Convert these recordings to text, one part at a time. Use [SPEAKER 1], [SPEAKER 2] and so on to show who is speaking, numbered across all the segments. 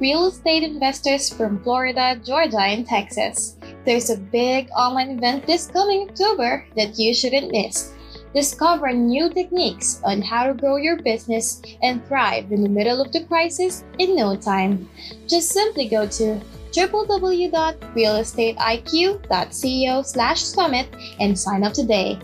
[SPEAKER 1] real estate investors from Florida, Georgia, and Texas. There's a big online event this coming October that you shouldn't miss. Discover new techniques on how to grow your business and thrive in the middle of the crisis in no time. Just simply go to www.realestateiq.co slash summit and sign up today.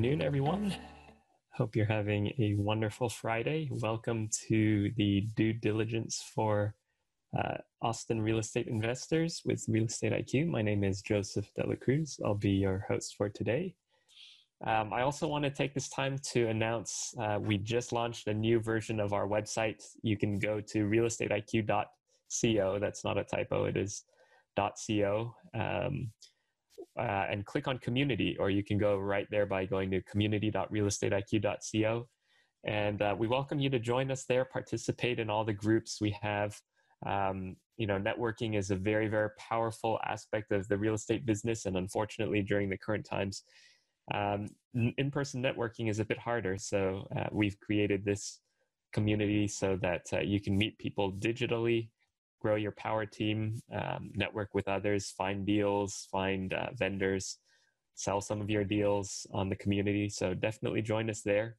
[SPEAKER 2] Afternoon, everyone. Hope you're having a wonderful Friday. Welcome to the due diligence for uh, Austin real estate investors with Real Estate IQ. My name is Joseph Dela Cruz. I'll be your host for today. Um, I also want to take this time to announce uh, we just launched a new version of our website. You can go to realestateiq.co. That's not a typo, it is .co. Um, uh, and click on community, or you can go right there by going to community.realestateiq.co. And uh, we welcome you to join us there, participate in all the groups we have. Um, you know, networking is a very, very powerful aspect of the real estate business. And unfortunately, during the current times, um, in person networking is a bit harder. So uh, we've created this community so that uh, you can meet people digitally grow your power team, um, network with others, find deals, find uh, vendors, sell some of your deals on the community. So definitely join us there.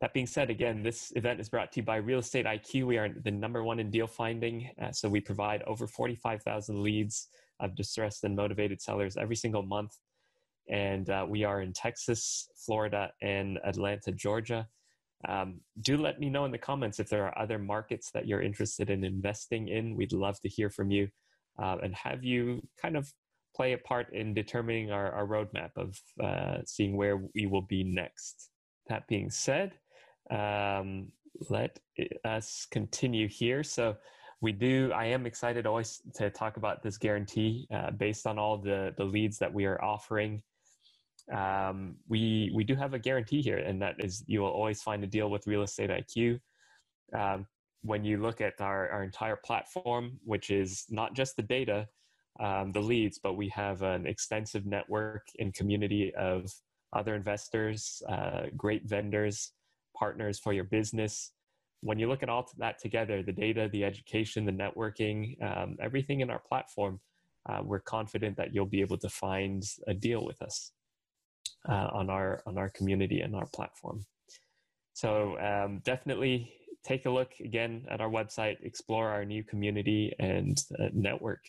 [SPEAKER 2] That being said, again, this event is brought to you by Real Estate IQ. We are the number one in deal finding. Uh, so we provide over 45,000 leads of distressed and motivated sellers every single month. And uh, we are in Texas, Florida, and Atlanta, Georgia. Um, do let me know in the comments if there are other markets that you're interested in investing in. We'd love to hear from you uh, and have you kind of play a part in determining our, our roadmap of uh, seeing where we will be next. That being said, um, let us continue here. So we do, I am excited always to talk about this guarantee uh, based on all the, the leads that we are offering um, we we do have a guarantee here, and that is you will always find a deal with Real Estate IQ. Um, when you look at our, our entire platform, which is not just the data, um, the leads, but we have an extensive network and community of other investors, uh, great vendors, partners for your business. When you look at all that together, the data, the education, the networking, um, everything in our platform, uh, we're confident that you'll be able to find a deal with us uh, on our on our community and our platform. So um, definitely take a look again at our website, explore our new community and uh, network.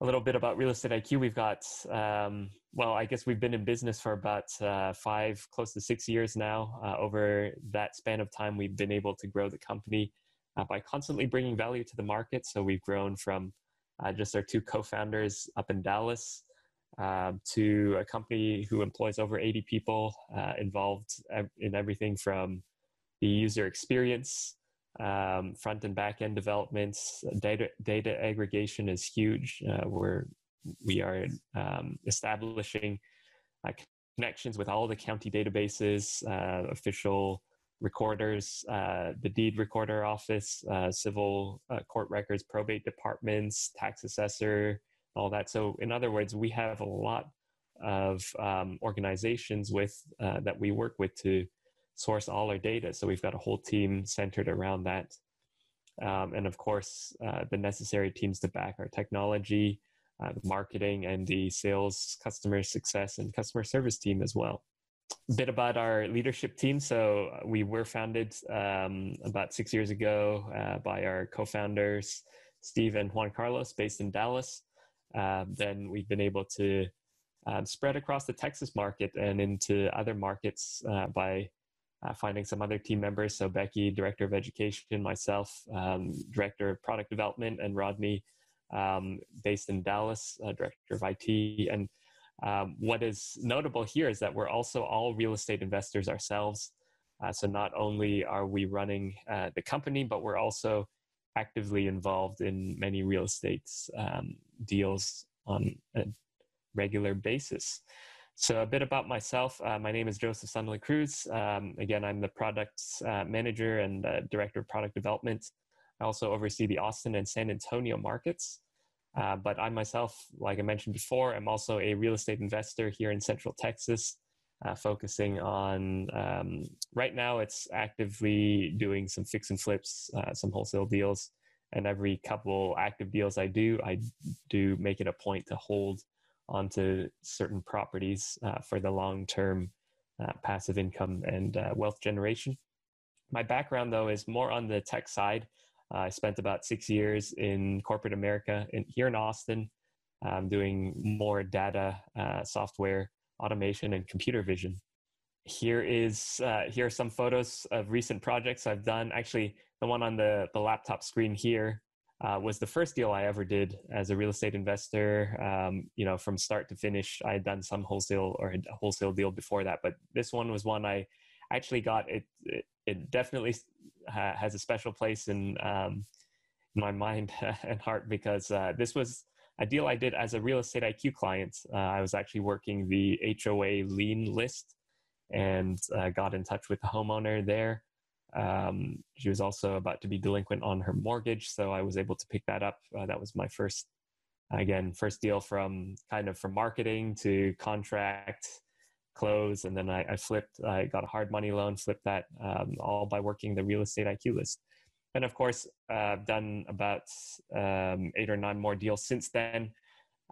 [SPEAKER 2] A little bit about Real Estate IQ. We've got, um, well, I guess we've been in business for about uh, five, close to six years now. Uh, over that span of time, we've been able to grow the company uh, by constantly bringing value to the market. So we've grown from uh, just our two co founders up in Dallas um, to a company who employs over 80 people uh, involved in everything from the user experience, um, front and back end developments, data data aggregation is huge. Uh, we're we are um, establishing uh, connections with all the county databases, uh, official recorders, uh, the deed recorder office, civil court records, probate departments, tax assessor, all that. So, in other words, we have a lot of um, organizations with uh, that we work with to source all our data. So we've got a whole team centered around that, um, and of course, uh, the necessary teams to back our technology, uh, the marketing, and the sales, customer success, and customer service team as well. A bit about our leadership team. So uh, we were founded um, about six years ago uh, by our co-founders Steve and Juan Carlos, based in Dallas um, then we've been able to um, spread across the Texas market and into other markets uh, by uh, finding some other team members. So Becky, director of education, myself, um, director of product development, and Rodney, um, based in Dallas, uh, director of IT. And um, what is notable here is that we're also all real estate investors ourselves. Uh, so not only are we running uh, the company, but we're also actively involved in many real estate um, deals on a regular basis. So, a bit about myself. Uh, my name is Joseph Sandler Cruz. Um, again, I'm the products uh, manager and uh, director of product development I also oversee the Austin and San Antonio markets. Uh, but I myself, like I mentioned before, I'm also a real estate investor here in Central Texas, uh, focusing on um, right now it's actively doing some fix and flips, uh, some wholesale deals. And every couple active deals I do, I do make it a point to hold onto certain properties uh, for the long term uh, passive income and uh, wealth generation. My background, though, is more on the tech side. I spent about six years in corporate America in, here in Austin, um, doing more data, uh, software, automation, and computer vision. Here is uh, here are some photos of recent projects I've done. Actually, the one on the, the laptop screen here uh, was the first deal I ever did as a real estate investor. Um, you know, from start to finish, I had done some wholesale or a wholesale deal before that, but this one was one I actually got. It it, it definitely ha- has a special place in um, in my mind and heart because uh, this was a deal I did as a real estate IQ client. Uh, I was actually working the HOA lien list and uh, got in touch with the homeowner there. Um, she was also about to be delinquent on her mortgage, so I was able to pick that up. Uh, that was my first, again, first deal from kind of from marketing to contract, close, and then I, I flipped. I got a hard money loan, flipped that, um, all by working the real estate IQ list. And of course, uh, I've done about um, eight or nine more deals since then.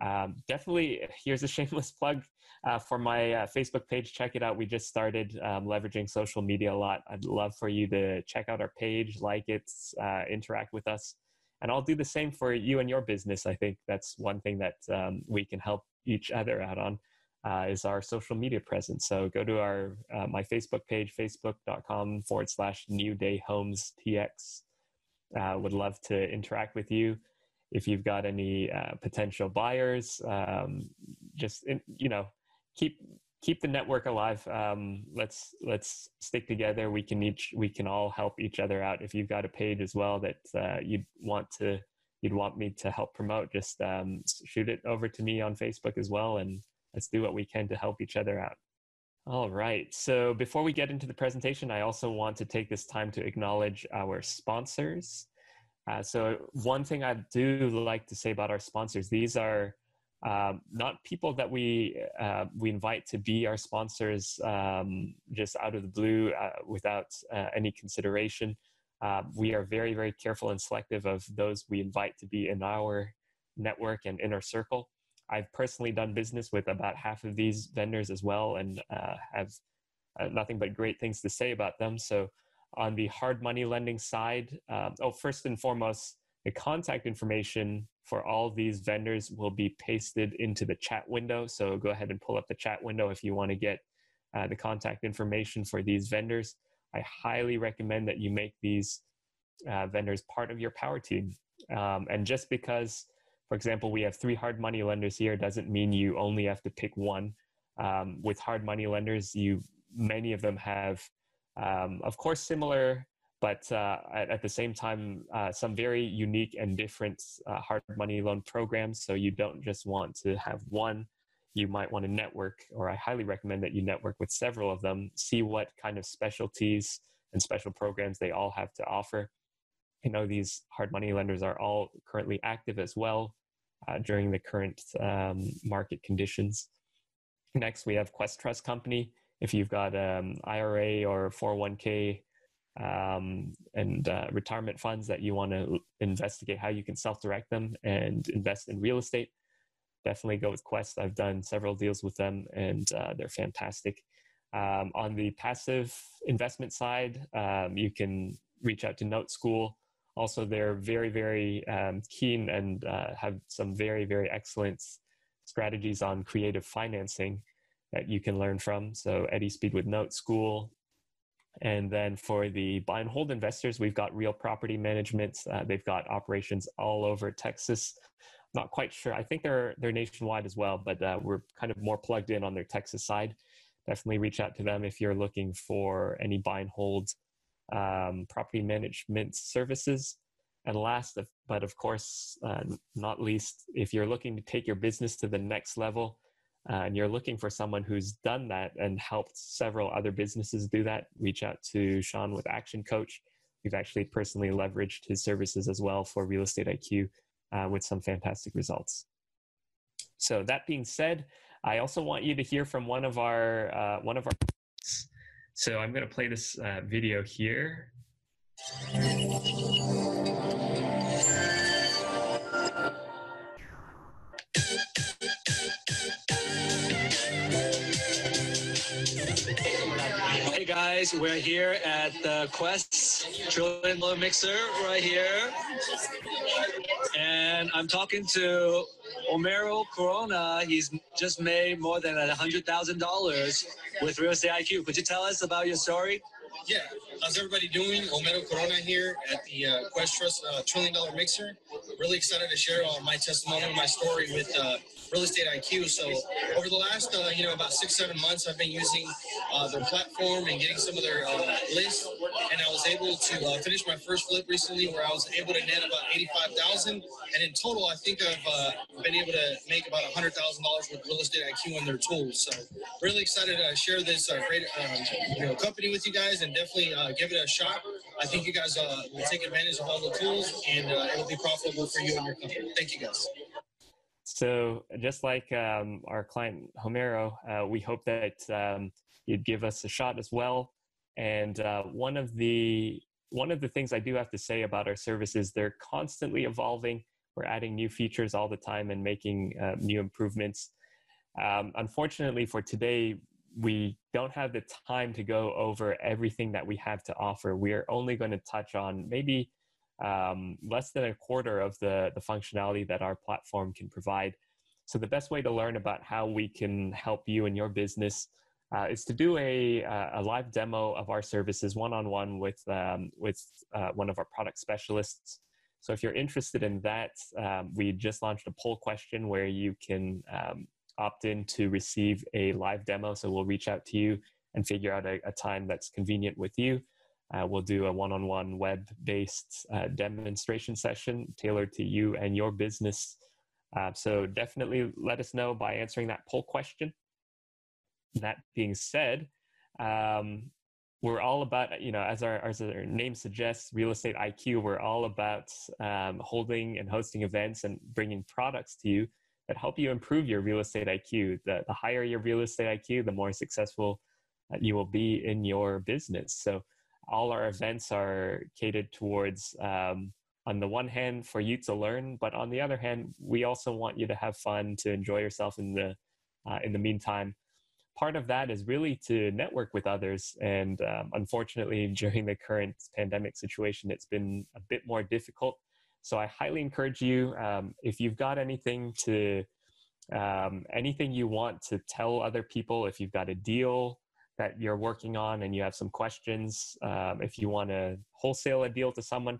[SPEAKER 2] Um, definitely, here's a shameless plug uh, for my uh, Facebook page. Check it out. We just started um, leveraging social media a lot. I'd love for you to check out our page, like it, uh, interact with us. And I'll do the same for you and your business. I think that's one thing that um, we can help each other out on uh, is our social media presence. So go to our uh, my Facebook page, facebook.com forward slash New Day Homes TX. Uh, would love to interact with you if you've got any uh, potential buyers um, just you know keep keep the network alive um, let's let's stick together we can each we can all help each other out if you've got a page as well that uh, you'd want to you'd want me to help promote just um, shoot it over to me on facebook as well and let's do what we can to help each other out all right. So before we get into the presentation, I also want to take this time to acknowledge our sponsors. Uh, so one thing I do like to say about our sponsors, these are um, not people that we uh, we invite to be our sponsors um, just out of the blue uh, without uh, any consideration. Uh, we are very very careful and selective of those we invite to be in our network and inner circle. I've personally done business with about half of these vendors as well, and uh, have nothing but great things to say about them. So on the hard money lending side, um, oh, first and foremost, the contact information for all these vendors will be pasted into the chat window. So go ahead and pull up the chat window if you want to get uh, the contact information for these vendors. I highly recommend that you make these uh, vendors part of your power team. Um, and just because, for example, we have three hard money lenders here doesn't mean you only have to pick one. Um, with hard money lenders, you many of them have um, of course, similar, but uh, at, at, the same time, uh, some very unique and different uh, hard money loan programs. So you don't just want to have one. You might want to network, or I highly recommend that you network with several of them, see what kind of specialties and special programs they all have to offer. you know these hard money lenders are all currently active as well uh, during the current um, market conditions. Next, we have Quest Trust Company if you've got um, IRA or 401k um, and uh, retirement funds that you want to investigate how you can self-direct them and invest in real estate, definitely go with Quest. I've done several deals with them and uh, they're fantastic. Um, on the passive investment side, um, you can reach out to Note School. Also, they're very, very um, keen and uh, have some very, very excellent strategies on creative financing that you can learn from. So Eddie Speed with Note School. And then for the buy and hold investors, we've got Real Property Management. Uh, they've got operations all over Texas. Not quite sure. I think they're they're nationwide as well, but uh, we're kind of more plugged in on their Texas side. Definitely reach out to them if you're looking for any buy and hold um, property management services. And last, but of course, uh, not least, if you're looking to take your business to the next level, uh, and you're looking for someone who's done that and helped several other businesses do that, reach out to Sean with Action Coach. we've actually personally leveraged his services as well for Real Estate IQ uh, with some fantastic results. So that being said, I also want you to hear from one of our uh, one of our. So I'm going to play this uh, video here.
[SPEAKER 3] Guys, we're here at the Quest Trillion Dollar Mixer right here. And I'm talking to Homero Corona. He's just made more than $100,000 with Real Estate IQ. Could you tell us about your story?
[SPEAKER 4] Yeah, how's everybody doing? Homero Corona here at the uh, Quest Trust uh, Trillion Dollar Mixer. Really excited to share my testimony my story with uh, Real Estate IQ. So over the last, uh, you know, about six, seven months, I've been using uh, their platform and getting some of their uh, lists. And I was able to uh, finish my first flip recently where I was able to net about 85000 And in total, I think I've been able to make about $100,000 with Real Estate IQ and their tools. So really excited to share this great um, you know, company with you guys and definitely give it a shot. I think you guys will take advantage of all the tools and it'll be profitable for you and your company. Thank you guys.
[SPEAKER 2] So just like um, our client Homero, uh, we hope that um, you'd give us a shot as well. And uh, one of the one of the things I do have to say about our services, they're constantly evolving. We're adding new features all the time and making uh, new improvements. Um, unfortunately, for today, we don't have the time to go over everything that we have to offer. We are only going to touch on maybe um, less than a quarter of the, the functionality that our platform can provide. So the best way to learn about how we can help you and your business uh, is to do a, a live demo of our services one-on-one with, um, with uh, one of our product specialists. So if you're interested in that, um, we just launched a poll question where you can um, opt in to receive a live demo. So we'll reach out to you and figure out a, a time that's convenient with you. Uh, we'll do a one-on-one web-based uh, demonstration session tailored to you and your business. Uh, so definitely let us know by answering that poll question. That being said, um, we're all about, you know, as our, as our name suggests, Real Estate IQ, we're all about um, holding and hosting events and bringing products to you that help you improve your real estate IQ. The, the higher your real estate IQ, the more successful uh, you will be in your business. So all our events are catered towards um, on the one hand for you to learn but on the other hand we also want you to have fun to enjoy yourself in the uh, in the meantime part of that is really to network with others and um, unfortunately during the current pandemic situation it's been a bit more difficult so i highly encourage you um, if you've got anything to um, anything you want to tell other people if you've got a deal that you're working on and you have some questions, um, if you want to wholesale a deal to someone,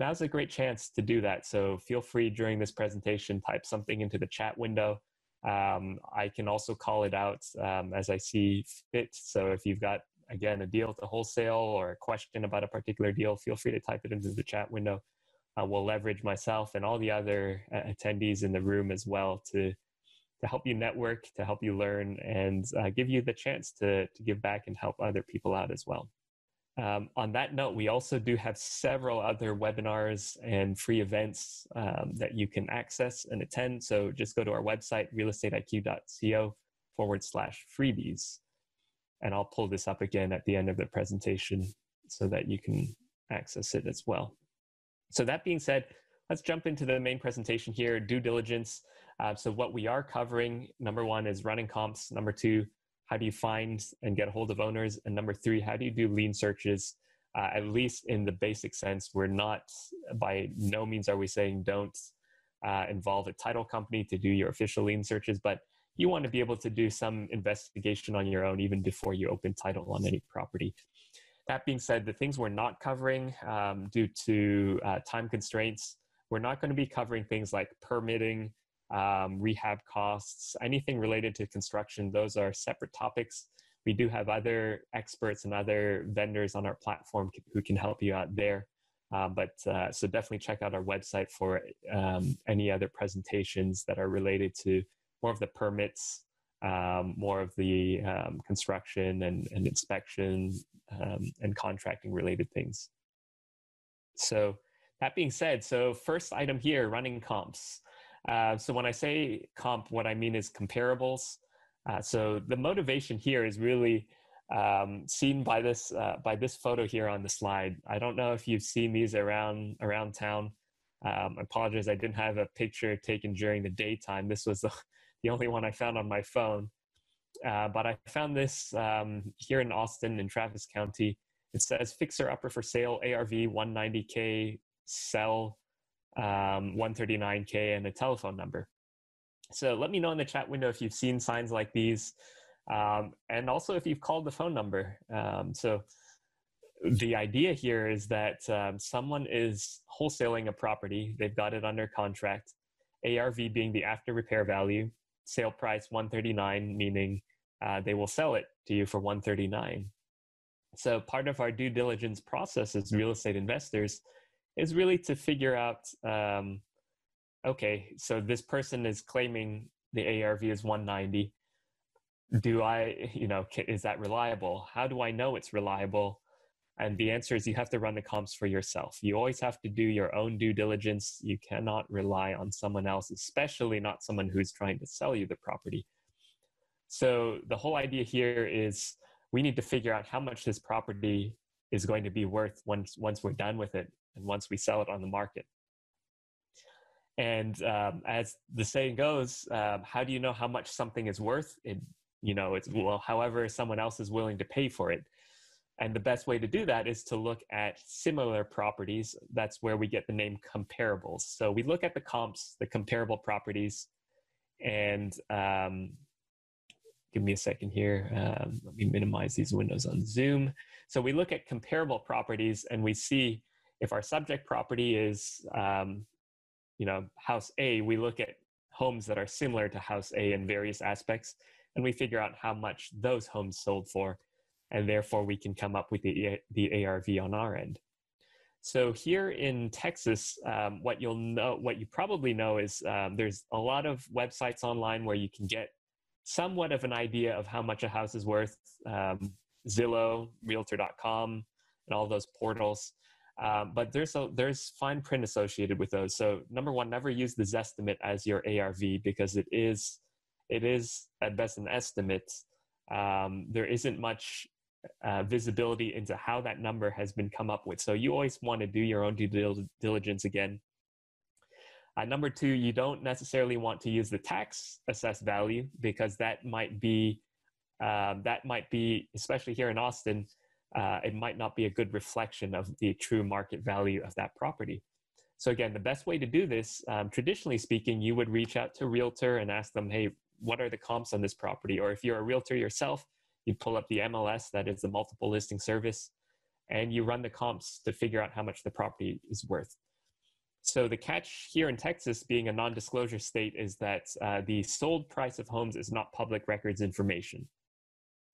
[SPEAKER 2] now's a great chance to do that. So feel free during this presentation, type something into the chat window. Um, I can also call it out um, as I see fit. So if you've got, again, a deal to wholesale or a question about a particular deal, feel free to type it into the chat window. Uh, we'll leverage myself and all the other uh, attendees in the room as well to to help you network, to help you learn, and uh, give you the chance to, to give back and help other people out as well. Um, on that note, we also do have several other webinars and free events um, that you can access and attend. So just go to our website, realestateiq.co forward slash freebies. And I'll pull this up again at the end of the presentation so that you can access it as well. So that being said, let's jump into the main presentation here, due diligence. Uh, so what we are covering, number one is running comps. Number two, how do you find and get a hold of owners? And number three, how do you do lien searches? Uh, at least in the basic sense, we're not, by no means are we saying don't uh, involve a title company to do your official lien searches, but you want to be able to do some investigation on your own even before you open title on any property. That being said, the things we're not covering um, due to uh, time constraints, we're not going to be covering things like permitting, um, rehab costs, anything related to construction, those are separate topics. We do have other experts and other vendors on our platform who can help you out there. Uh, but uh, so definitely check out our website for um, any other presentations that are related to more of the permits, um, more of the um, construction and, and inspection um, and contracting related things. So that being said, so first item here, running comps. Uh, so when I say comp, what I mean is comparables. Uh, so the motivation here is really um, seen by this uh, by this photo here on the slide. I don't know if you've seen these around around town. Um, I apologize, I didn't have a picture taken during the daytime. This was the, the only one I found on my phone. Uh, but I found this um, here in Austin in Travis County. It says fixer upper for sale, ARV 190K, sell um, 139K, and a telephone number. So let me know in the chat window if you've seen signs like these. Um, and also if you've called the phone number. Um, so the idea here is that um, someone is wholesaling a property, they've got it under contract, ARV being the after repair value, sale price 139, meaning uh, they will sell it to you for 139. So part of our due diligence process as real estate investors is really to figure out um, okay, so this person is claiming the ARV is 190. Do I, you know, is that reliable? How do I know it's reliable? And the answer is you have to run the comps for yourself. You always have to do your own due diligence. You cannot rely on someone else, especially not someone who's trying to sell you the property. So the whole idea here is we need to figure out how much this property is going to be worth once once we're done with it and once we sell it on the market. And um, as the saying goes, um, how do you know how much something is worth? It, you know, it's well, however someone else is willing to pay for it. And the best way to do that is to look at similar properties. That's where we get the name comparables. So we look at the comps, the comparable properties, and um, give me a second here. Um, let me minimize these windows on Zoom. So we look at comparable properties and we see if our subject property is um, you know, house A, we look at homes that are similar to house A in various aspects, and we figure out how much those homes sold for, and therefore we can come up with the, the ARV on our end. So here in Texas, um, what you'll know, what you probably know is um, there's a lot of websites online where you can get somewhat of an idea of how much a house is worth. Um, Zillow, Realtor.com, and all those portals. Um, but there's a, there's fine print associated with those. So number one, never use the Zestimate as your ARV because it is it is at best an estimate. Um, there isn't much uh, visibility into how that number has been come up with. So you always want to do your own due diligence again. Uh, number two, you don't necessarily want to use the tax assessed value because that might be um, that might be especially here in Austin uh, it might not be a good reflection of the true market value of that property. So again, the best way to do this, um, traditionally speaking, you would reach out to a realtor and ask them, hey, what are the comps on this property? Or if you're a realtor yourself, you pull up the MLS, that is the multiple listing service, and you run the comps to figure out how much the property is worth. So the catch here in Texas, being a non-disclosure state, is that uh, the sold price of homes is not public records information.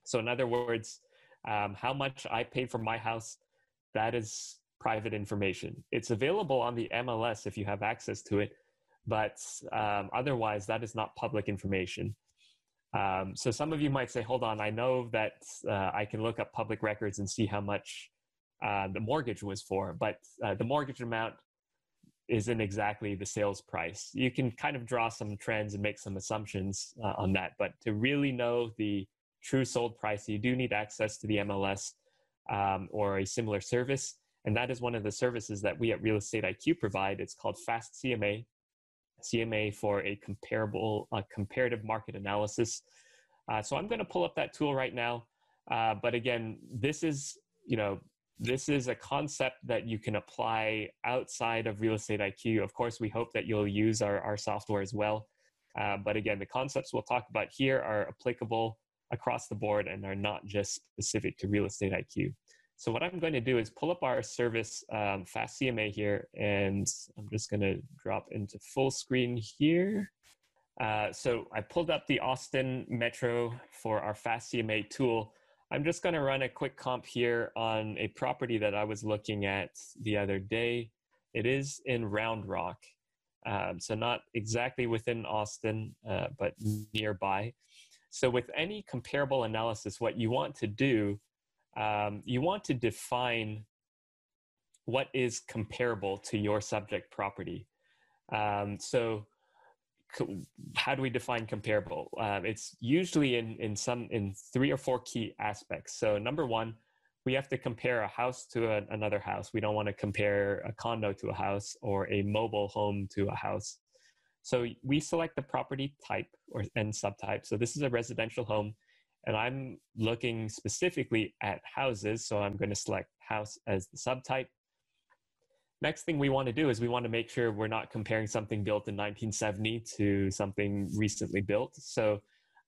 [SPEAKER 2] So in other words, um, how much I paid for my house, that is private information. It's available on the MLS if you have access to it, but um, otherwise, that is not public information. Um, so some of you might say, hold on, I know that uh, I can look up public records and see how much uh, the mortgage was for, but uh, the mortgage amount isn't exactly the sales price. You can kind of draw some trends and make some assumptions uh, on that, but to really know the true sold price, you do need access to the MLS um, or a similar service. And that is one of the services that we at Real Estate IQ provide. It's called Fast CMA, CMA for a comparable, uh, comparative market analysis. Uh, so I'm going to pull up that tool right now. Uh, but again, this is, you know, this is a concept that you can apply outside of Real Estate IQ. Of course, we hope that you'll use our, our software as well. Uh, but again, the concepts we'll talk about here are applicable across the board and are not just specific to real estate IQ. So what I'm going to do is pull up our service um, Fast CMA here, and I'm just going to drop into full screen here. Uh, so I pulled up the Austin Metro for our Fast CMA tool. I'm just going to run a quick comp here on a property that I was looking at the other day. It is in Round Rock, um, so not exactly within Austin, uh, but nearby. So with any comparable analysis, what you want to do, um, you want to define what is comparable to your subject property. Um, so how do we define comparable? Um, it's usually in, in some in three or four key aspects. So number one, we have to compare a house to a, another house. We don't want to compare a condo to a house or a mobile home to a house. So we select the property type or and subtype. So this is a residential home, and I'm looking specifically at houses. So I'm going to select house as the subtype. Next thing we want to do is we want to make sure we're not comparing something built in 1970 to something recently built. So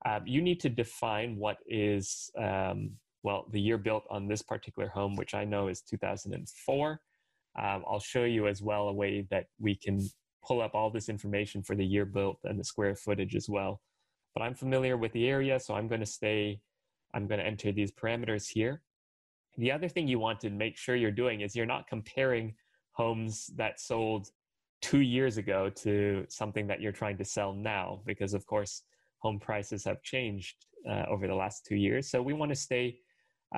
[SPEAKER 2] um, you need to define what is um, well, the year built on this particular home, which I know is 2004. Um, I'll show you as well a way that we can pull up all this information for the year built and the square footage as well. But I'm familiar with the area, so I'm going to stay, I'm going to enter these parameters here. The other thing you want to make sure you're doing is you're not comparing homes that sold two years ago to something that you're trying to sell now, because of course, home prices have changed uh, over the last two years. So we want to stay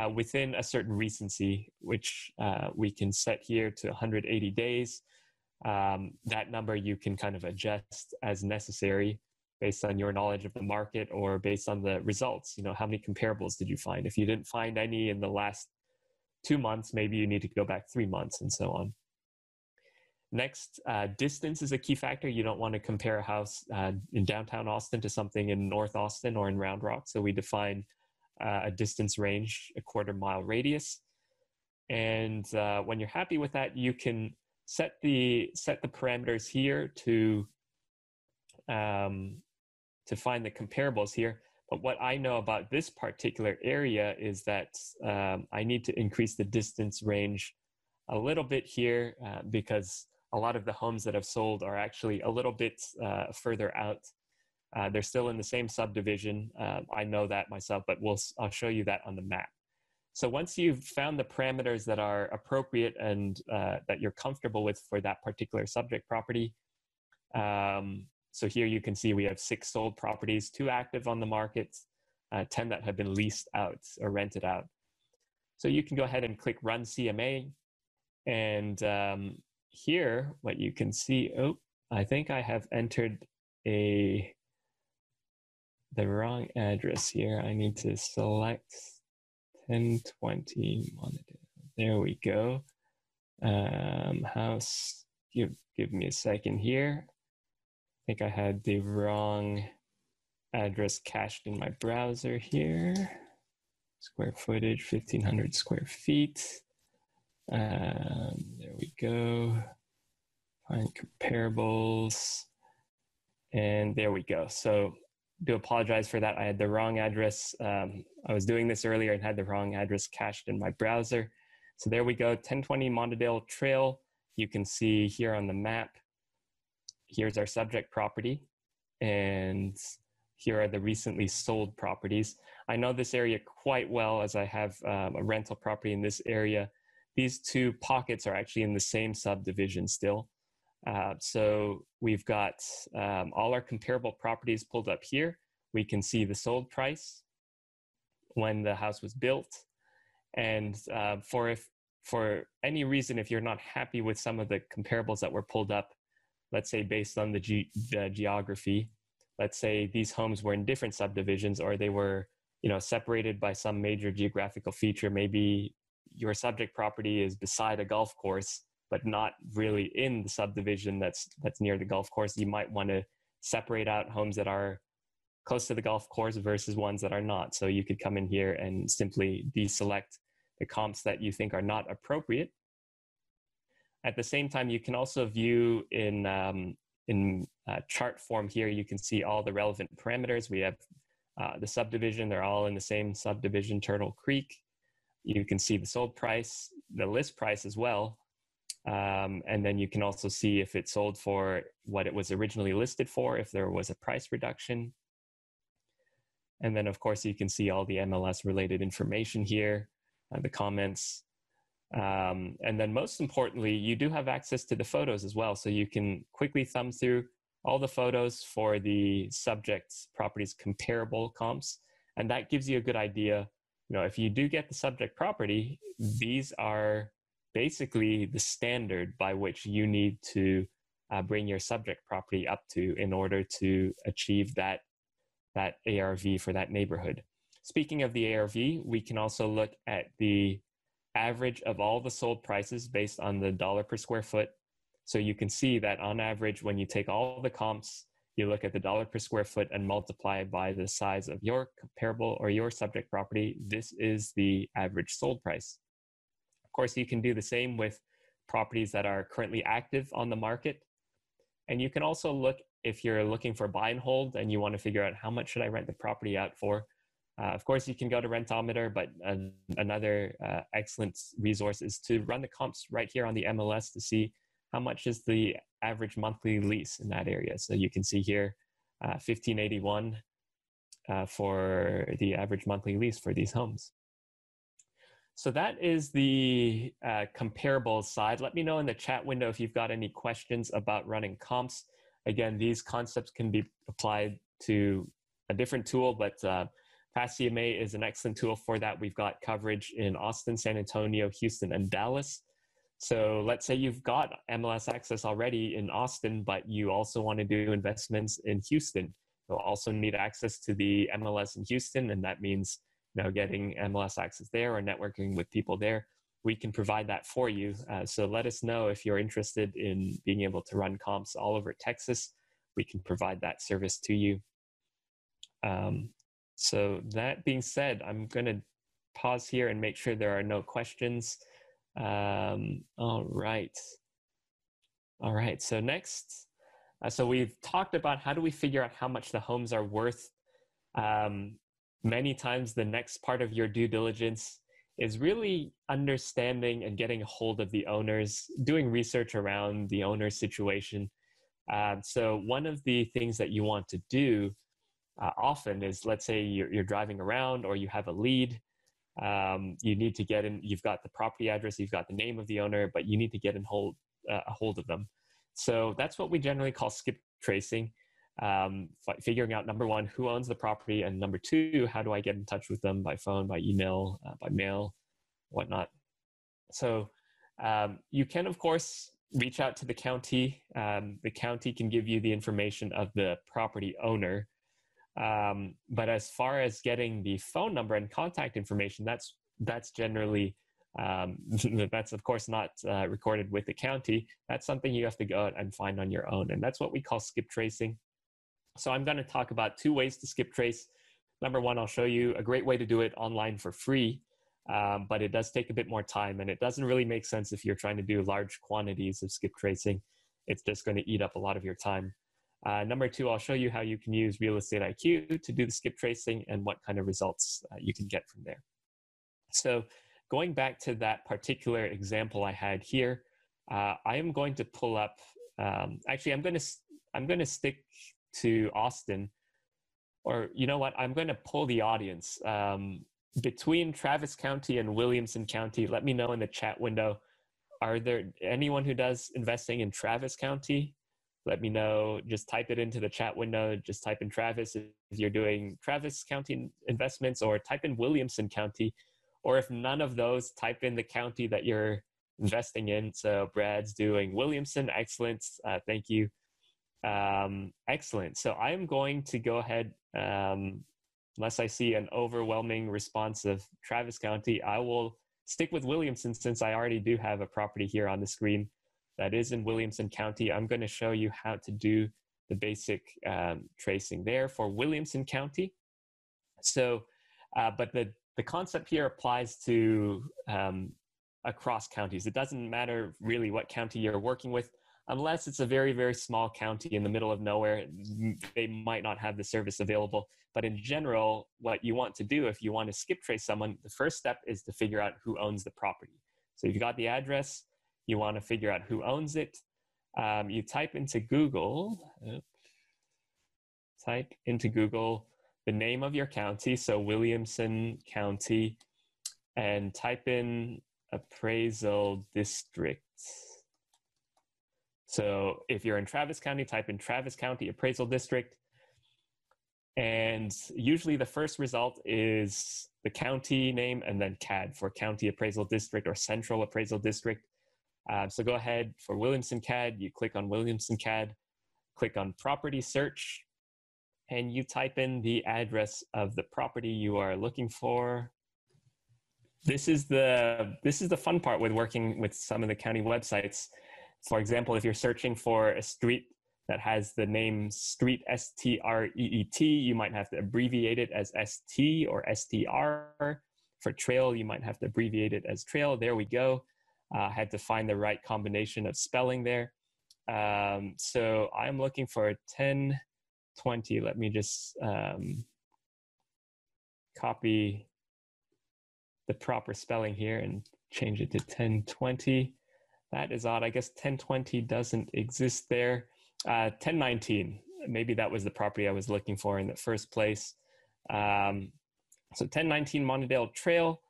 [SPEAKER 2] uh, within a certain recency, which uh, we can set here to 180 days. Um, that number you can kind of adjust as necessary based on your knowledge of the market or based on the results. You know, how many comparables did you find? If you didn't find any in the last two months, maybe you need to go back three months and so on. Next, uh, distance is a key factor. You don't want to compare a house uh, in downtown Austin to something in North Austin or in Round Rock. So we define uh, a distance range, a quarter mile radius. And uh, when you're happy with that, you can set the set the parameters here to um, to find the comparables here. But what I know about this particular area is that um, I need to increase the distance range a little bit here uh, because a lot of the homes that have sold are actually a little bit uh, further out uh, they're still in the same subdivision. Uh, I know that myself, but we'll, I'll show you that on the map. So once you've found the parameters that are appropriate and uh, that you're comfortable with for that particular subject property, um, so here you can see we have six sold properties, two active on the market, uh, 10 that have been leased out or rented out. So you can go ahead and click Run CMA. And um, here, what you can see, oh, I think I have entered a the wrong address here. I need to select 1020 monitor. There we go. Um, house, give, give me a second here. I think I had the wrong address cached in my browser here. Square footage, 1500 square feet. Um, there we go. Find comparables. And there we go. So do apologize for that. I had the wrong address. Um, I was doing this earlier and had the wrong address cached in my browser. So there we go, 1020 Montedale Trail. You can see here on the map, here's our subject property. And here are the recently sold properties. I know this area quite well as I have um, a rental property in this area. These two pockets are actually in the same subdivision still. Uh, so we've got um, all our comparable properties pulled up here. We can see the sold price when the house was built. And uh, for if for any reason, if you're not happy with some of the comparables that were pulled up, let's say based on the, ge- the geography, let's say these homes were in different subdivisions or they were you know separated by some major geographical feature maybe your subject property is beside a golf course but not really in the subdivision that's that's near the golf course. You might want to separate out homes that are close to the golf course versus ones that are not. So you could come in here and simply deselect the comps that you think are not appropriate. At the same time, you can also view in um, in uh, chart form here. You can see all the relevant parameters. We have uh, the subdivision; they're all in the same subdivision, Turtle Creek. You can see the sold price, the list price as well, um, and then you can also see if it sold for what it was originally listed for, if there was a price reduction. And then, of course, you can see all the MLS related information here, uh, the comments. Um, and then, most importantly, you do have access to the photos as well. So you can quickly thumb through all the photos for the subject's properties comparable comps. And that gives you a good idea. You know, if you do get the subject property, these are basically the standard by which you need to uh, bring your subject property up to in order to achieve that that ARV for that neighborhood. Speaking of the ARV, we can also look at the average of all the sold prices based on the dollar per square foot. So you can see that on average, when you take all the comps, you look at the dollar per square foot and multiply by the size of your comparable or your subject property. This is the average sold price. Of course, you can do the same with properties that are currently active on the market. And you can also look if you're looking for buy and hold and you want to figure out how much should I rent the property out for. Uh, of course, you can go to Rentometer, but another uh, excellent resource is to run the comps right here on the MLS to see how much is the average monthly lease in that area. So you can see here, 1581 uh, uh, for the average monthly lease for these homes. So that is the uh, comparable side. Let me know in the chat window if you've got any questions about running comps. Again, these concepts can be applied to a different tool, but Fast CMA is an excellent tool for that. We've got coverage in Austin, San Antonio, Houston, and Dallas. So let's say you've got MLS access already in Austin, but you also want to do investments in Houston. You'll also need access to the MLS in Houston, and that means you know getting MLS access there or networking with people there. We can provide that for you. Uh, so let us know if you're interested in being able to run comps all over Texas. We can provide that service to you. Um, so that being said, I'm going to pause here and make sure there are no questions. Um, all right. All right. So next, uh, so we've talked about how do we figure out how much the homes are worth. Um, many times, the next part of your due diligence is really understanding and getting a hold of the owners, doing research around the owner's situation. Um, so one of the things that you want to do uh, often is let's say you're, you're, driving around or you have a lead um, you need to get in you've got the property address you've got the name of the owner but you need to get in hold uh, a hold of them. So that's what we generally call skip tracing um, figuring out number one who owns the property and number two how do i get in touch with them by phone by email uh, by mail whatnot. So um, you can of course reach out to the county um, the county can give you the information of the property owner um, but as far as getting the phone number and contact information, that's that's generally um, that's of course not uh, recorded with the county. That's something you have to go out and find on your own, and that's what we call skip tracing. So I'm going to talk about two ways to skip trace. Number one, I'll show you a great way to do it online for free, um, but it does take a bit more time, and it doesn't really make sense if you're trying to do large quantities of skip tracing. It's just going to eat up a lot of your time. Uh, number two, I'll show you how you can use Real Estate IQ to do the skip tracing and what kind of results uh, you can get from there. So going back to that particular example I had here, uh, I am going to pull up, um, actually I'm going to, I'm going to stick to Austin or you know what, I'm going to pull the audience um, between Travis County and Williamson County. Let me know in the chat window. Are there anyone who does investing in Travis County? Let me know. Just type it into the chat window. Just type in Travis if you're doing Travis County investments, or type in Williamson County. Or if none of those, type in the county that you're investing in. So Brad's doing Williamson. Excellent. Uh, thank you. Um, excellent. So I'm going to go ahead, um, unless I see an overwhelming response of Travis County, I will stick with Williamson since I already do have a property here on the screen that is in Williamson County. I'm going to show you how to do the basic um, tracing there for Williamson County. So, uh, but the, the concept here applies to um, across counties. It doesn't matter really what county you're working with, unless it's a very, very small county in the middle of nowhere. They might not have the service available. But in general, what you want to do if you want to skip trace someone, the first step is to figure out who owns the property. So you've got the address, you want to figure out who owns it. Um, you type into Google, oops, type into Google the name of your county, so Williamson County, and type in appraisal district. So if you're in Travis County, type in Travis County Appraisal District. And usually the first result is the county name and then CAD for County Appraisal District or Central Appraisal District. Uh, so go ahead for Williamson CAD, you click on Williamson CAD, click on Property Search, and you type in the address of the property you are looking for. This is the this is the fun part with working with some of the county websites. For example, if you're searching for a street that has the name street S T R E E T, you might have to abbreviate it as S T or S T R. For trail, you might have to abbreviate it as trail. There we go. I uh, had to find the right combination of spelling there. Um, so I'm looking for a 1020. Let me just um, copy the proper spelling here and change it to 1020. That is odd. I guess 1020 doesn't exist there. Uh, 1019, maybe that was the property I was looking for in the first place. Um, so 1019 Montedale Trail.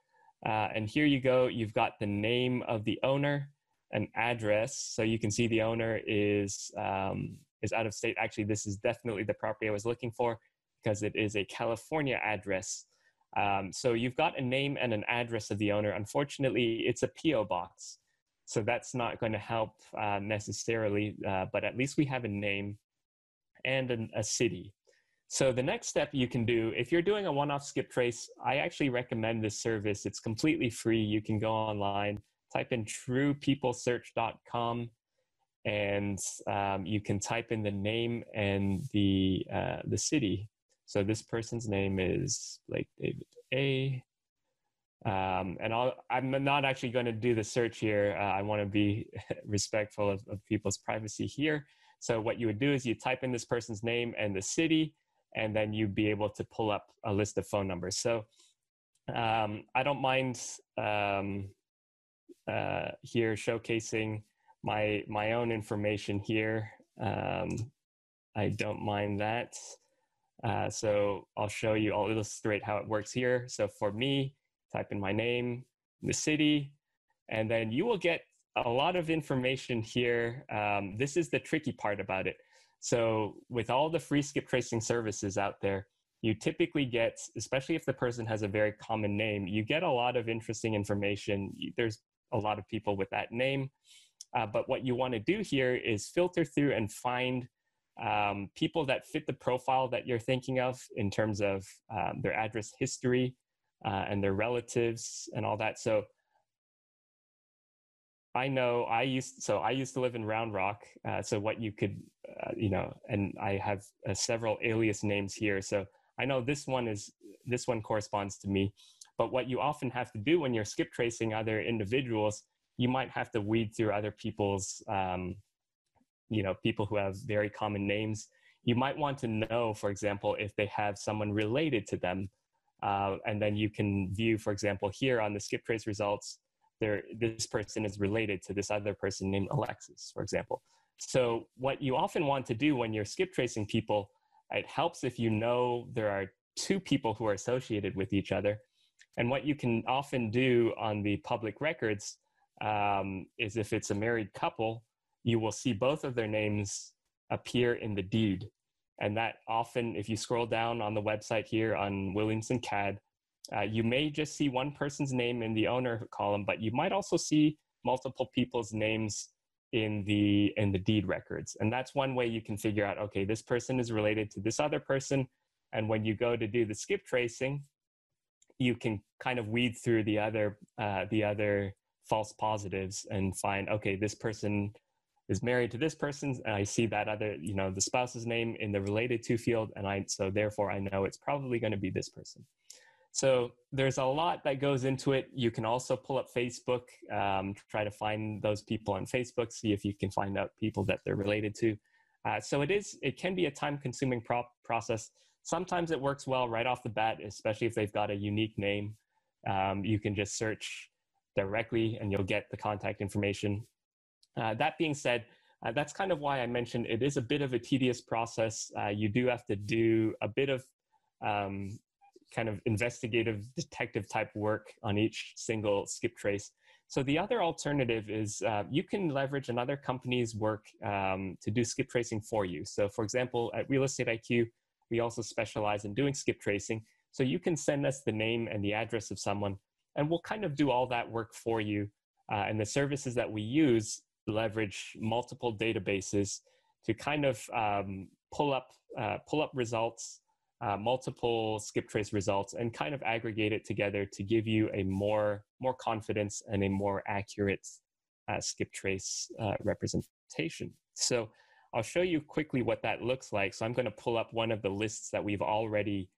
[SPEAKER 2] Uh, and here you go. You've got the name of the owner, an address. So you can see the owner is um, is out of state. Actually, this is definitely the property I was looking for because it is a California address. Um, so you've got a name and an address of the owner. Unfortunately, it's a PO box, so that's not going to help uh, necessarily. Uh, but at least we have a name and an, a city. So the next step you can do, if you're doing a one-off skip trace, I actually recommend this service. It's completely free. You can go online, type in truepeoplesearch.com, and um, you can type in the name and the uh, the city. So this person's name is Blake David A. Um, and i am not actually going to do the search here. Uh, I want to be respectful of, of people's privacy here. So what you would do is you type in this person's name and the city, and then you'd be able to pull up a list of phone numbers. So um, I don't mind um, uh, here showcasing my my own information here. Um, I don't mind that. Uh, so I'll show you, I'll illustrate how it works here. So for me, type in my name, the city, and then you will get a lot of information here. Um, this is the tricky part about it. So with all the free skip tracing services out there, you typically get, especially if the person has a very common name, you get a lot of interesting information. There's a lot of people with that name. Uh, but what you want to do here is filter through and find um, people that fit the profile that you're thinking of in terms of um, their address history uh, and their relatives and all that. So I know I used so I used to live in Round Rock. Uh, so what you could, uh, you know, and I have uh, several alias names here. So I know this one is this one corresponds to me. But what you often have to do when you're skip tracing other individuals, you might have to weed through other people's, um, you know, people who have very common names. You might want to know, for example, if they have someone related to them. Uh, and then you can view, for example, here on the skip trace results, there this person is related to this other person named Alexis, for example. So what you often want to do when you're skip tracing people, it helps if you know there are two people who are associated with each other. And what you can often do on the public records um, is if it's a married couple, you will see both of their names appear in the deed. And that often, if you scroll down on the website here on Williamson CAD, uh, you may just see one person's name in the owner column, but you might also see multiple people's names in the in the deed records. And that's one way you can figure out, okay, this person is related to this other person. And when you go to do the skip tracing, you can kind of weed through the other uh, the other false positives and find, okay, this person is married to this person and i see that other you know the spouse's name in the related to field and i so therefore i know it's probably going to be this person so there's a lot that goes into it. You can also pull up Facebook, um, try to find those people on Facebook, see if you can find out people that they're related to. Uh, so it is, it can be a time-consuming pro- process. Sometimes it works well right off the bat, especially if they've got a unique name. Um, you can just search directly and you'll get the contact information. Uh, that being said, uh, that's kind of why I mentioned it is a bit of a tedious process. Uh, you do have to do a bit of um, kind of investigative detective type work on each single skip trace. So the other alternative is uh, you can leverage another company's work um, to do skip tracing for you. So for example, at Real Estate IQ, We also specialize in doing skip tracing. So you can send us the name and the address of someone, and we'll kind of do all that work for you. Uh, and the services that we use leverage multiple databases to kind of um, pull up uh, pull up results, uh, multiple skip trace results, and kind of aggregate it together to give you a more more confidence and a more accurate uh, skip trace uh, representation. So I'll show you quickly what that looks like. So I'm going to pull up one of the lists that we've already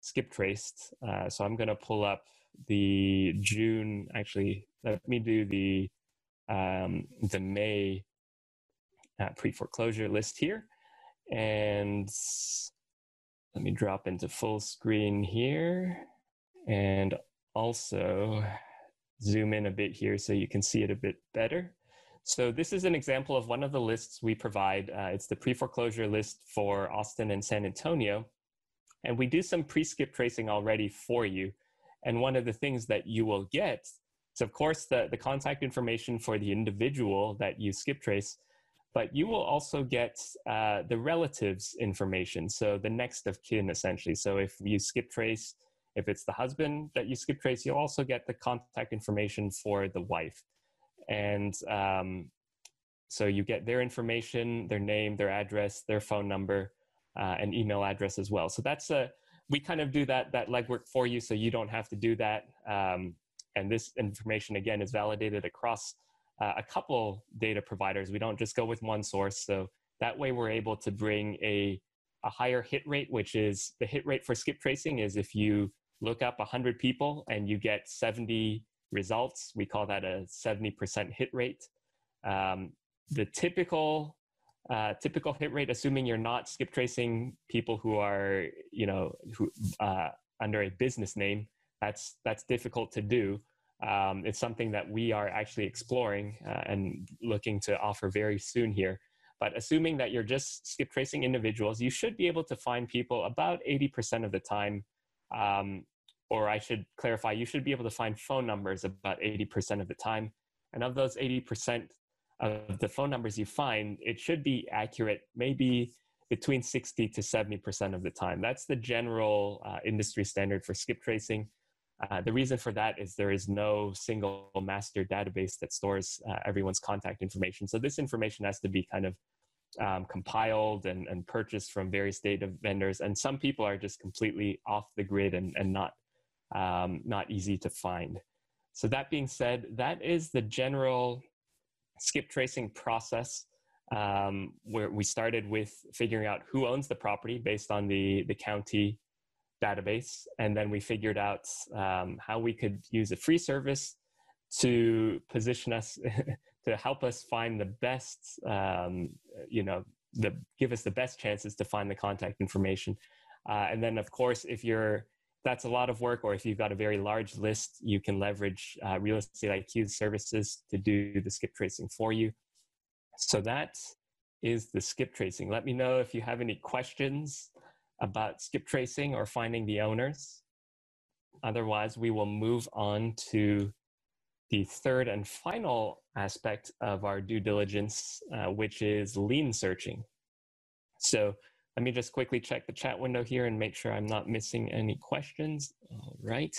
[SPEAKER 2] skip traced. Uh, so I'm going to pull up the June. Actually, let me do the um, the May uh, pre foreclosure list here. And let me drop into full screen here and also zoom in a bit here so you can see it a bit better. So this is an example of one of the lists we provide. Uh, it's the pre-foreclosure list for Austin and San Antonio. And we do some pre-skip tracing already for you. And one of the things that you will get is, of course, the, the contact information for the individual that you skip trace, but you will also get uh, the relatives information. So the next of kin, essentially. So if you skip trace, if it's the husband that you skip trace, you'll also get the contact information for the wife. And um, so you get their information, their name, their address, their phone number, uh, and email address as well. So that's a we kind of do that that legwork for you, so you don't have to do that. Um, and this information again is validated across uh, a couple data providers. We don't just go with one source. So that way we're able to bring a, a higher hit rate, which is the hit rate for skip tracing is if you look up 100 people and you get 70 results, we call that a 70% hit rate. Um, the typical uh, typical hit rate, assuming you're not skip tracing people who are, you know, who uh, under a business name, that's that's difficult to do. Um, it's something that we are actually exploring uh, and looking to offer very soon here. But assuming that you're just skip tracing individuals, you should be able to find people about 80% of the time. Um, or I should clarify, you should be able to find phone numbers about 80% of the time. And of those 80% of the phone numbers you find, it should be accurate, maybe between 60 to 70% of the time. That's the general uh, industry standard for skip tracing. Uh, the reason for that is there is no single master database that stores uh, everyone's contact information. So this information has to be kind of um, compiled and, and purchased from various data vendors. And some people are just completely off the grid and, and not, um, not easy to find. So that being said, that is the general skip tracing process um, where we started with figuring out who owns the property based on the, the county database. And then we figured out um, how we could use a free service to position us, to help us find the best, um, you know, the, give us the best chances to find the contact information. Uh, and then, of course, if you're that's a lot of work, or if you've got a very large list, you can leverage uh, Real Estate IQ services to do the skip tracing for you. So that is the skip tracing. Let me know if you have any questions about skip tracing or finding the owners. Otherwise, we will move on to the third and final aspect of our due diligence, uh, which is lien searching. So let me just quickly check the chat window here and make sure I'm not missing any questions. All right.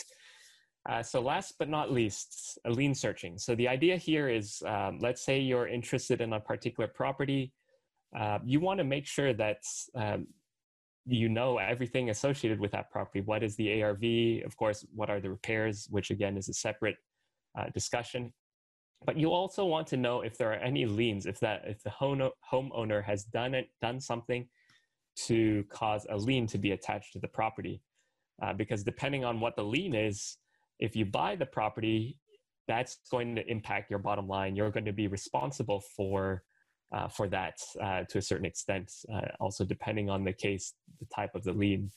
[SPEAKER 2] Uh, so last but not least, lien searching. So the idea here is, um, let's say you're interested in a particular property. Uh, you want to make sure that um, you know everything associated with that property. What is the ARV? Of course, what are the repairs, which again is a separate uh, discussion. But you also want to know if there are any liens, if that if the home homeowner has done it, done something to cause a lien to be attached to the property. Uh, because depending on what the lien is, if you buy the property, that's going to impact your bottom line. You're going to be responsible for uh, for that uh, to a certain extent, uh, also depending on the case, the type of the lien.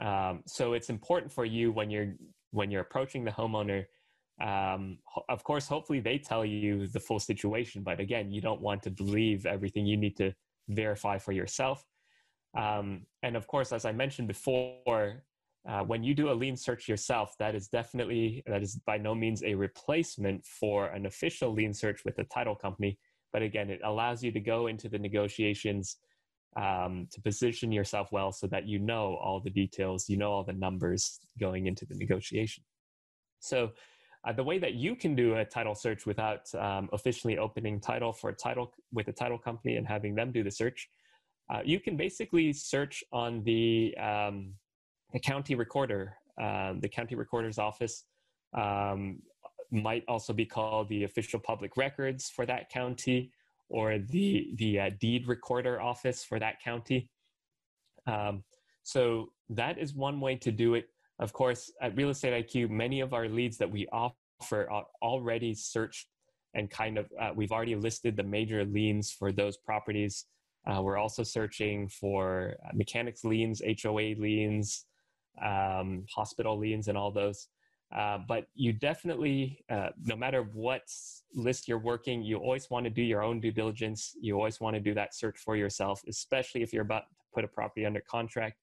[SPEAKER 2] Um, so it's important for you when you're when you're approaching the homeowner. Um, of course, hopefully they tell you the full situation, but again, you don't want to believe everything. You need to verify for yourself. Um, and of course, as I mentioned before, uh, when you do a lien search yourself, that is definitely that is by no means a replacement for an official lien search with the title company but again, it allows you to go into the negotiations um, to position yourself well so that you know all the details, you know all the numbers going into the negotiation. So, uh, the way that you can do a title search without um, officially opening title for a title with a title company and having them do the search, uh, you can basically search on the um, the county recorder, um, the county recorder's office. Um, might also be called the official public records for that county or the the uh, deed recorder office for that county. Um, so that is one way to do it. Of course, at Real Estate IQ, many of our leads that we offer are already searched and kind of uh, we've already listed the major liens for those properties. Uh, we're also searching for uh, mechanics liens, HOA liens, um, hospital liens, and all those. Uh, but you definitely, uh, no matter what list you're working, you always want to do your own due diligence. You always want to do that search for yourself, especially if you're about to put a property under contract.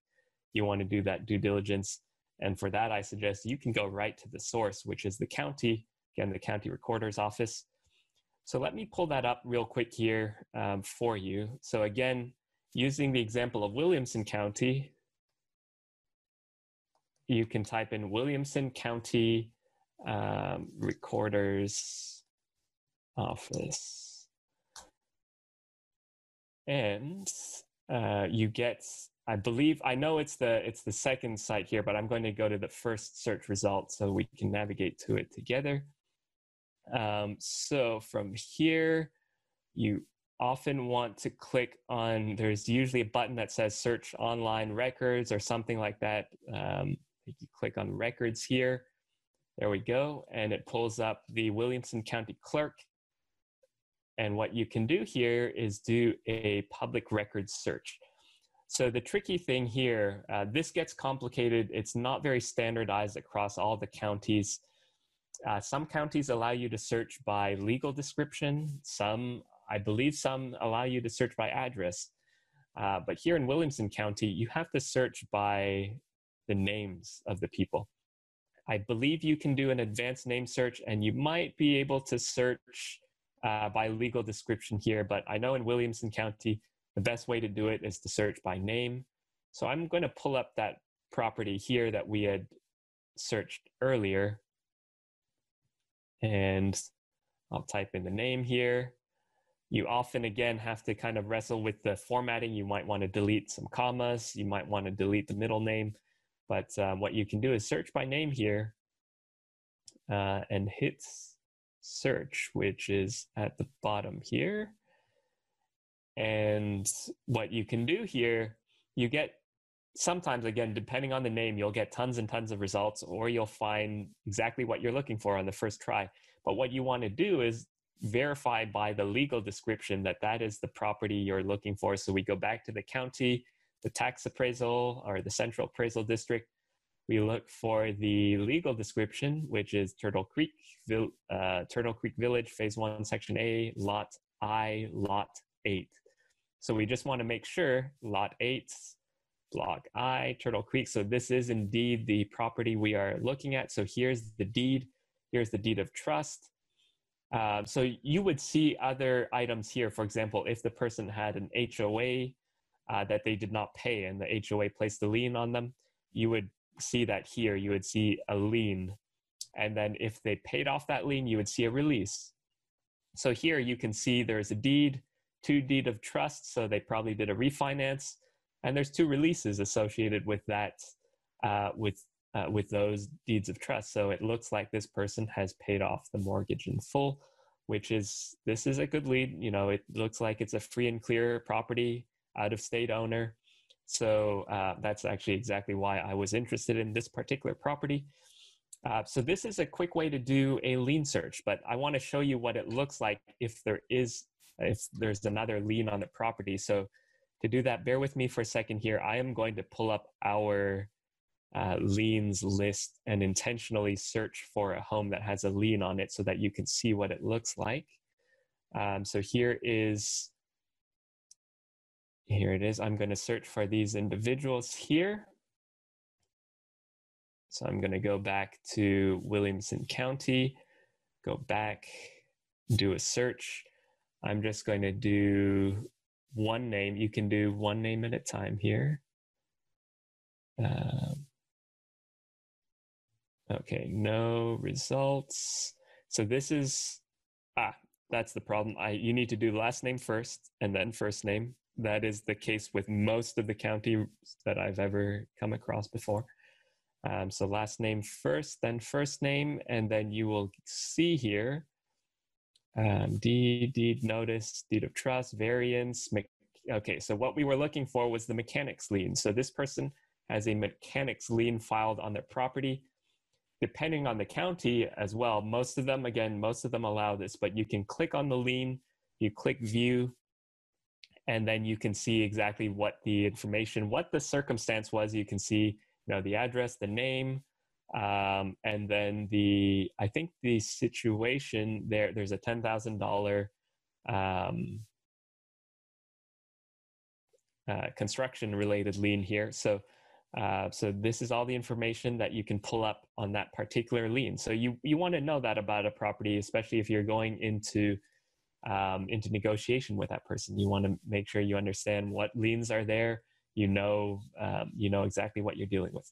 [SPEAKER 2] You want to do that due diligence. And for that, I suggest you can go right to the source, which is the county, again, the county recorder's office. So let me pull that up real quick here um, for you. So again, using the example of Williamson County, you can type in Williamson County um, Recorder's Office. And uh, you get, I believe, I know it's the it's the second site here, but I'm going to go to the first search result so we can navigate to it together. Um, so from here, you often want to click on, there's usually a button that says search online records or something like that. Um, you click on records here. There we go. And it pulls up the Williamson County Clerk. And what you can do here is do a public records search. So the tricky thing here, uh, this gets complicated. It's not very standardized across all the counties. Uh, some counties allow you to search by legal description. Some, I believe some allow you to search by address. Uh, but here in Williamson County, you have to search by the names of the people. I believe you can do an advanced name search and you might be able to search uh, by legal description here, but I know in Williamson County, the best way to do it is to search by name. So I'm going to pull up that property here that we had searched earlier. And I'll type in the name here. You often, again, have to kind of wrestle with the formatting. You might want to delete some commas. You might want to delete the middle name. But um, what you can do is search by name here uh, and hit search, which is at the bottom here. And what you can do here, you get sometimes, again, depending on the name, you'll get tons and tons of results, or you'll find exactly what you're looking for on the first try. But what you want to do is verify by the legal description that that is the property you're looking for. So we go back to the county the tax appraisal or the central appraisal district, we look for the legal description, which is Turtle Creek, uh, Turtle Creek Village, Phase 1, Section A, Lot I, Lot 8. So we just want to make sure Lot 8, Block I, Turtle Creek. So this is indeed the property we are looking at. So here's the deed. Here's the deed of trust. Um, so you would see other items here. For example, if the person had an HOA uh, that they did not pay and the HOA placed a lien on them, you would see that here. You would see a lien. And then if they paid off that lien, you would see a release. So here you can see there's a deed, two deed of trust. So they probably did a refinance. And there's two releases associated with that, uh, with uh, with those deeds of trust. So it looks like this person has paid off the mortgage in full, which is this is a good lead. You know, it looks like it's a free and clear property out of state owner. So uh, that's actually exactly why I was interested in this particular property. Uh, so this is a quick way to do a lien search, but I want to show you what it looks like if there is if there's another lien on the property. So to do that, bear with me for a second here. I am going to pull up our uh, liens list and intentionally search for a home that has a lien on it so that you can see what it looks like. Um, so here is here it is. I'm going to search for these individuals here. So I'm going to go back to Williamson County, go back, do a search. I'm just going to do one name. You can do one name at a time here. Um, okay, no results. So this is, ah, that's the problem. I You need to do last name first and then first name. That is the case with most of the counties that I've ever come across before. Um, so last name first, then first name, and then you will see here um, deed, deed notice, deed of trust, variance. Me- okay, so what we were looking for was the mechanics lien. So this person has a mechanics lien filed on their property. Depending on the county as well, most of them, again, most of them allow this, but you can click on the lien, you click view, and then you can see exactly what the information, what the circumstance was. You can see, you know, the address, the name, um, and then the I think the situation there there's a ten thousand dollar um, uh, construction related lien here. So uh, so this is all the information that you can pull up on that particular lien. So you you want to know that about a property, especially if you're going into um, into negotiation with that person. You want to make sure you understand what liens are there. You know um, you know exactly what you're dealing with.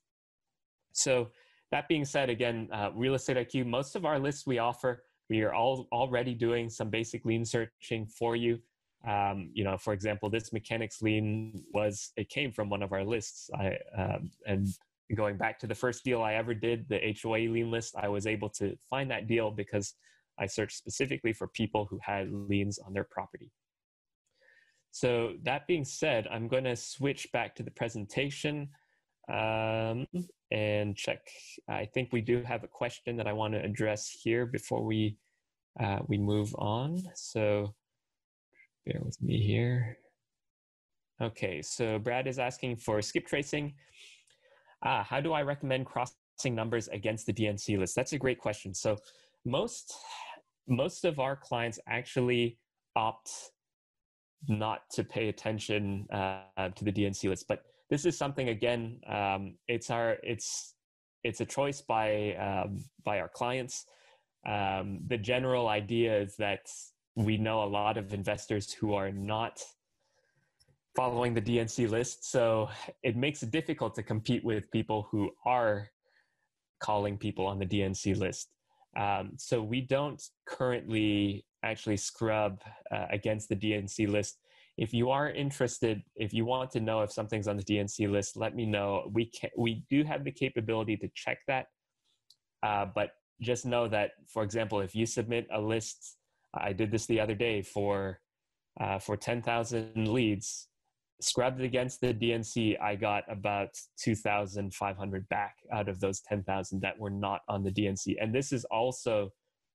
[SPEAKER 2] So that being said, again, uh, Real Estate IQ, most of our lists we offer, we are all already doing some basic lien searching for you. Um, you know, for example, this mechanics lien was it came from one of our lists. I um, and going back to the first deal I ever did, the HOA lien list, I was able to find that deal because I searched specifically for people who had liens on their property. So that being said, I'm going to switch back to the presentation um, and check. I think we do have a question that I want to address here before we uh, we move on. So bear with me here. Okay, so Brad is asking for skip tracing. Ah, how do I recommend crossing numbers against the DNC list? That's a great question. So most most of our clients actually opt not to pay attention uh, to the DNC list, but this is something again um, it's our it's it's a choice by um, by our clients. Um, the general idea is that we know a lot of investors who are not following the dnc list so it makes it difficult to compete with people who are calling people on the dnc list um, so we don't currently actually scrub uh, against the dnc list if you are interested, if you want to know if something's on the DNC list, let me know. We can we do have the capability to check that, uh, but just know that, for example, if you submit a list, I did this the other day for uh, for ten thousand leads, scrubbed against the DNC, I got about two thousand five hundred back out of those ten thousand that were not on the DNC, and this is also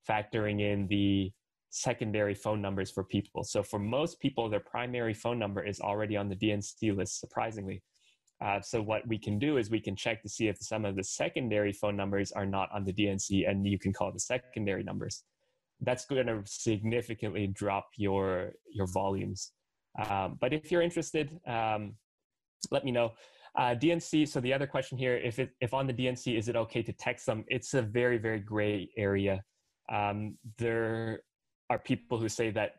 [SPEAKER 2] factoring in the secondary phone numbers for people. So for most people, their primary phone number is already on the DNC list, surprisingly. Uh, so what we can do is we can check to see if some of the secondary phone numbers are not on the DNC, and you can call the secondary numbers. That's going to significantly drop your your volumes. Um, but if you're interested, um, let me know. Uh, DNC. So the other question here, if it, if on the DNC, is it okay to text them? It's a very very gray area. Um, there are people who say that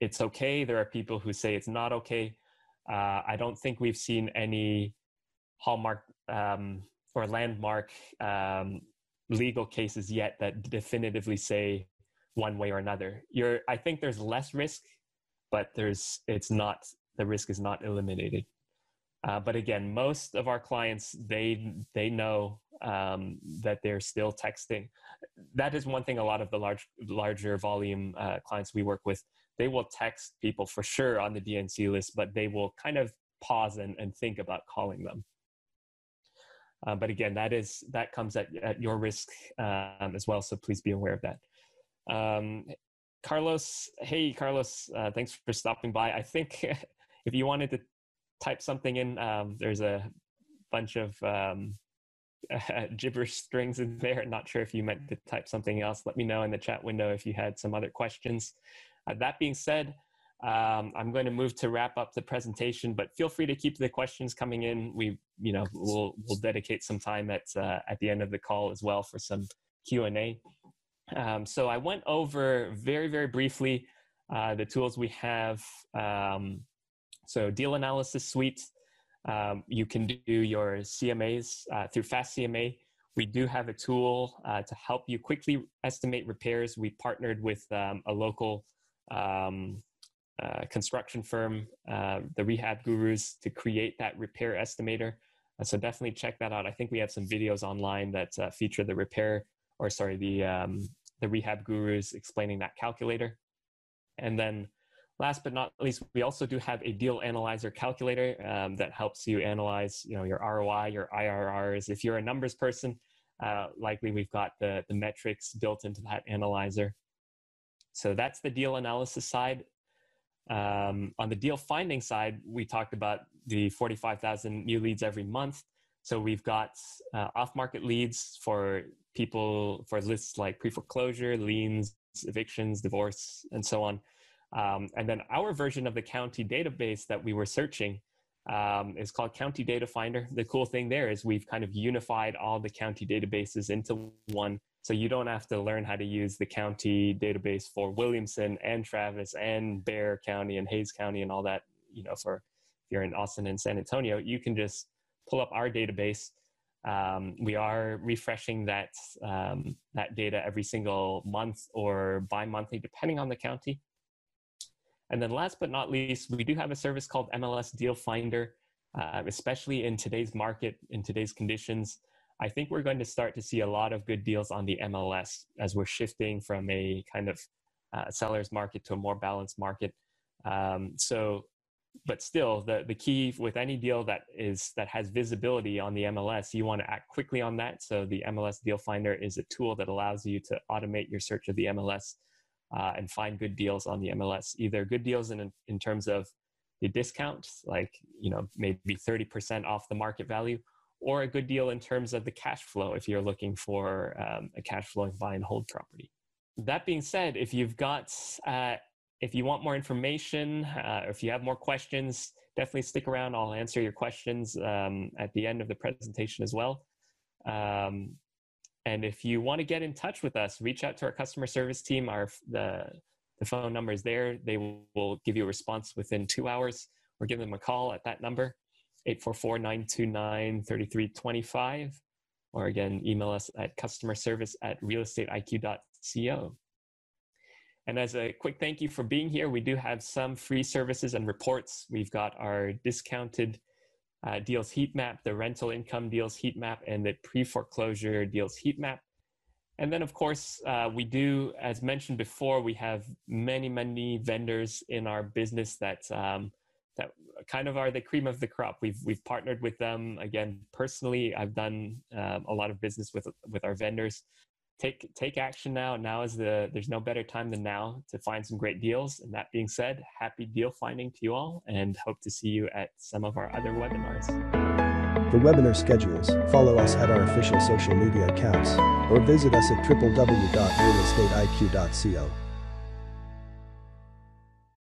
[SPEAKER 2] it's okay. There are people who say it's not okay. Uh, I don't think we've seen any hallmark um, or landmark um, legal cases yet that definitively say one way or another. You're, I think there's less risk, but there's it's not the risk is not eliminated. Uh, but again, most of our clients they they know um, that they're still texting. That is one thing. A lot of the large, larger volume uh, clients we work with, they will text people for sure on the DNC list, but they will kind of pause and, and think about calling them. Uh, but again, that is that comes at, at your risk um, as well. So please be aware of that. Um, Carlos, hey Carlos, uh, thanks for stopping by. I think if you wanted to type something in, um, there's a bunch of um, gibberish strings in there. Not sure if you meant to type something else. Let me know in the chat window if you had some other questions. Uh, that being said, um, I'm going to move to wrap up the presentation, but feel free to keep the questions coming in. We, you know, we'll we'll dedicate some time at uh, at the end of the call as well for some Q and A. Um, so I went over very very briefly uh, the tools we have um, So deal analysis suite, um, you can do your CMAs uh, through Fast CMA. We do have a tool uh, to help you quickly estimate repairs. We partnered with um, a local um, uh, construction firm, uh, the Rehab Gurus, to create that repair estimator. Uh, so definitely check that out. I think we have some videos online that feature the repair, or sorry, the um, the Rehab Gurus explaining that calculator. And then last but not least, we also do have a deal analyzer calculator um, that helps you analyze, you know, your ROI, your IRRs. If you're a numbers person, uh, likely we've got the, the metrics built into that analyzer. So that's the deal analysis side. Um, on the deal finding side, we talked about the 45,000 new leads every month. So we've got uh, off-market leads for people for lists like pre-foreclosure, liens, evictions, divorce, and so on. Um, and then our version of the county database that we were searching um, is called County Data Finder. The cool thing there is we've kind of unified all the county databases into one. So you don't have to learn how to use the county database for Williamson and Travis and Bexar County and Hays County and all that. You know, for if you're in Austin and San Antonio, you can just pull up our database. Um, we are refreshing that um, that data every single month or bi-monthly, depending on the county. And then last but not least, we do have a service called MLS Deal Finder, uh, especially in today's market, in today's conditions. I think we're going to start to see a lot of good deals on the MLS as we're shifting from a kind of uh, seller's market to a more balanced market. Um, so, but still, the, the key with any deal that is that has visibility on the MLS, you want to act quickly on that. So the MLS Deal Finder is a tool that allows you to automate your search of the MLS uh, and find good deals on the MLS. Either good deals in in terms of the discount, like you know maybe thirty percent off the market value, or a good deal in terms of the cash flow if you're looking for um, a cash flowing buy and hold property. That being said, if you've got uh, if you want more information, uh, if you have more questions, definitely stick around. I'll answer your questions um, at the end of the presentation as well. Um, and if you want to get in touch with us, reach out to our customer service team. Our the the phone number is there. They will give you a response within two hours, or give them a call at that number, 844-929-3325. Or again, email us at customer service at realestateiq.co. And as a quick thank you for being here, we do have some free services and reports. We've got our discounted uh, deals heat map, the rental income deals heat map, and the pre foreclosure deals heat map. And then, of course, uh, we do, as mentioned before, we have many, many vendors in our business that um, that kind of are the cream of the crop. We've we've partnered with them again personally. I've done um, a lot of business with with our vendors take take action now. Now is the there's no better time than now to find some great deals. And that being said, happy deal finding to you all, and hope to see you at some of our other webinars.
[SPEAKER 5] For webinar schedules, follow us at our official social media accounts or visit us at www.realestateiq.co.